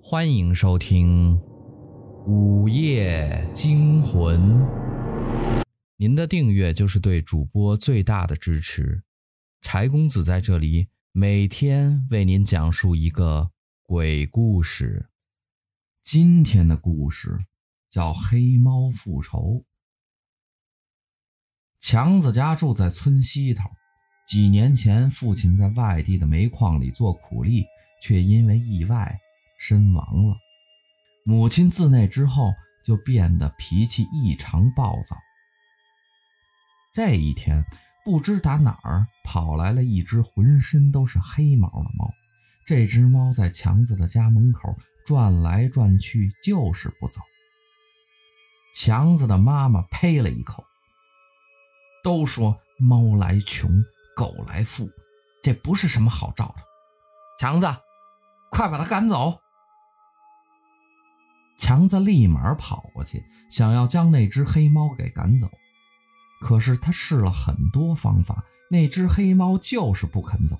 欢迎收听《午夜惊魂》。您的订阅就是对主播最大的支持。柴公子在这里每天为您讲述一个鬼故事。今天的故事叫《黑猫复仇》。强子家住在村西头。几年前，父亲在外地的煤矿里做苦力，却因为意外身亡了。母亲自那之后就变得脾气异常暴躁。这一天，不知打哪儿跑来了一只浑身都是黑毛的猫。这只猫在强子的家门口转来转去，就是不走。强子的妈妈呸了一口，都说猫来穷。狗来富，这不是什么好兆头。强子，快把它赶走！强子立马跑过去，想要将那只黑猫给赶走。可是他试了很多方法，那只黑猫就是不肯走。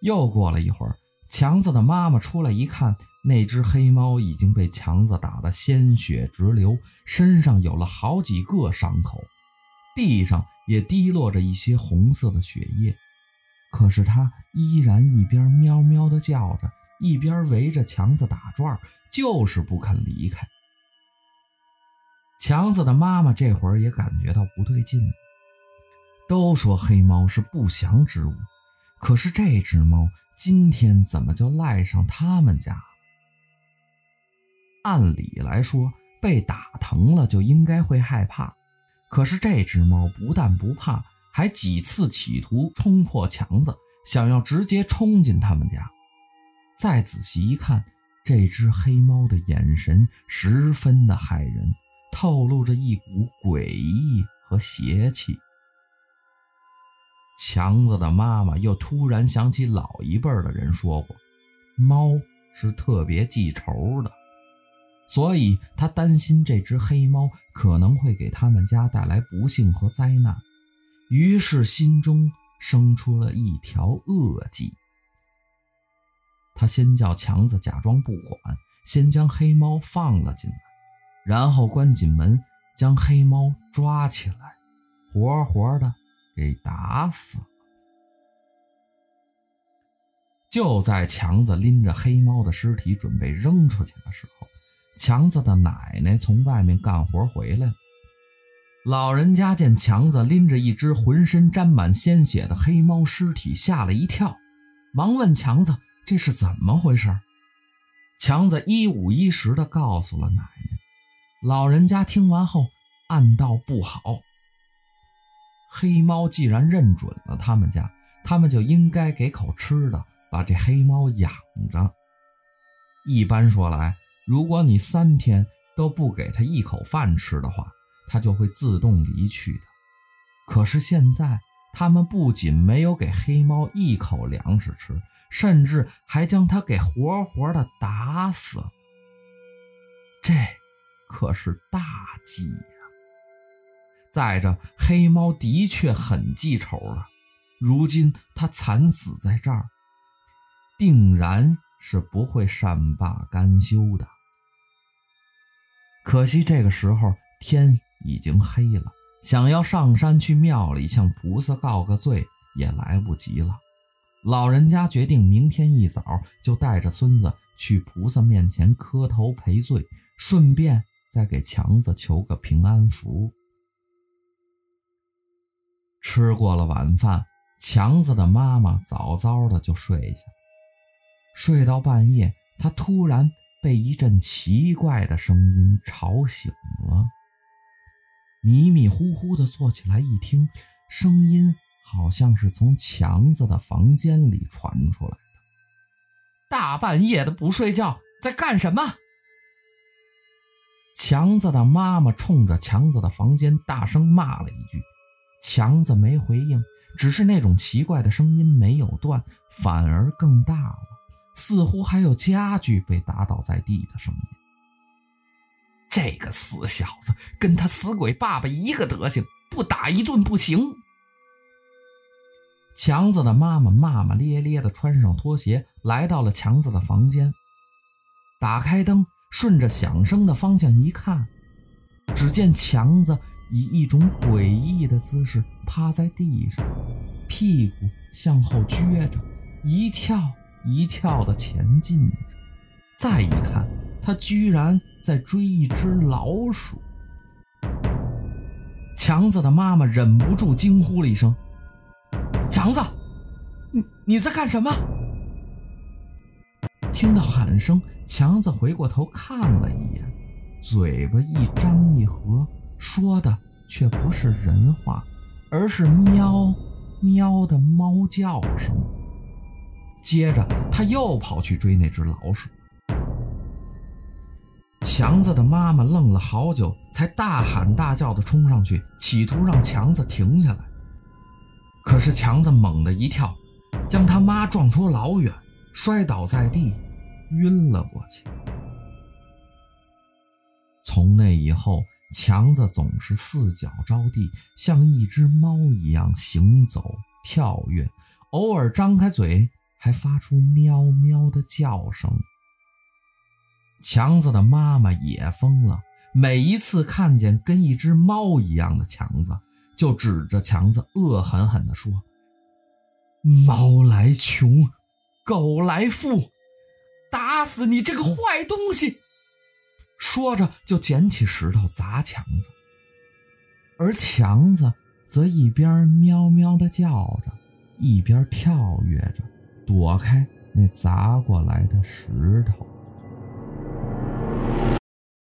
又过了一会儿，强子的妈妈出来一看，那只黑猫已经被强子打得鲜血直流，身上有了好几个伤口，地上。也滴落着一些红色的血液，可是他依然一边喵喵地叫着，一边围着强子打转，就是不肯离开。强子的妈妈这会儿也感觉到不对劲。都说黑猫是不祥之物，可是这只猫今天怎么就赖上他们家了？按理来说，被打疼了就应该会害怕。可是这只猫不但不怕，还几次企图冲破墙子，想要直接冲进他们家。再仔细一看，这只黑猫的眼神十分的骇人，透露着一股诡异和邪气。强子的妈妈又突然想起老一辈的人说过，猫是特别记仇的。所以他担心这只黑猫可能会给他们家带来不幸和灾难，于是心中生出了一条恶计。他先叫强子假装不管，先将黑猫放了进来，然后关紧门，将黑猫抓起来，活活的给打死了。就在强子拎着黑猫的尸体准备扔出去的时候，强子的奶奶从外面干活回来了，老人家见强子拎着一只浑身沾满鲜血的黑猫尸体，吓了一跳，忙问强子：“这是怎么回事？”强子一五一十地告诉了奶奶。老人家听完后暗道不好，黑猫既然认准了他们家，他们就应该给口吃的，把这黑猫养着。一般说来，如果你三天都不给它一口饭吃的话，它就会自动离去的。可是现在，他们不仅没有给黑猫一口粮食吃，甚至还将它给活活的打死。这可是大忌呀！再者，黑猫的确很记仇了，如今它惨死在这儿，定然是不会善罢甘休的。可惜这个时候天已经黑了，想要上山去庙里向菩萨告个罪也来不及了。老人家决定明天一早就带着孙子去菩萨面前磕头赔罪，顺便再给强子求个平安符。吃过了晚饭，强子的妈妈早早的就睡下，睡到半夜，她突然。被一阵奇怪的声音吵醒了，迷迷糊糊地坐起来一听，声音好像是从强子的房间里传出来的。大半夜的不睡觉，在干什么？强子的妈妈冲着强子的房间大声骂了一句，强子没回应，只是那种奇怪的声音没有断，反而更大了。似乎还有家具被打倒在地的声音。这个死小子跟他死鬼爸爸一个德行，不打一顿不行。强子的妈妈骂骂咧咧的穿上拖鞋，来到了强子的房间。打开灯，顺着响声的方向一看，只见强子以一种诡异的姿势趴在地上，屁股向后撅着，一跳一跳的前进着。再一看，他居然在追一只老鼠。强子的妈妈忍不住惊呼了一声：“强子，你你在干什么？”听到喊声，强子回过头看了一眼，嘴巴一张一合，说的却不是人话，而是喵喵的猫叫声。接着，他又跑去追那只老鼠。强子的妈妈愣了好久，才大喊大叫地冲上去，企图让强子停下来。可是强子猛地一跳，将他妈撞出老远，摔倒在地，晕了过去。从那以后，强子总是四脚着地，像一只猫一样行走、跳跃，偶尔张开嘴，还发出喵喵的叫声。强子的妈妈也疯了，每一次看见跟一只猫一样的强子，就指着强子恶狠狠地说：“猫来穷，狗来富，打死你这个坏东西！”说着就捡起石头砸强子，而强子则一边喵喵地叫着，一边跳跃着躲开那砸过来的石头。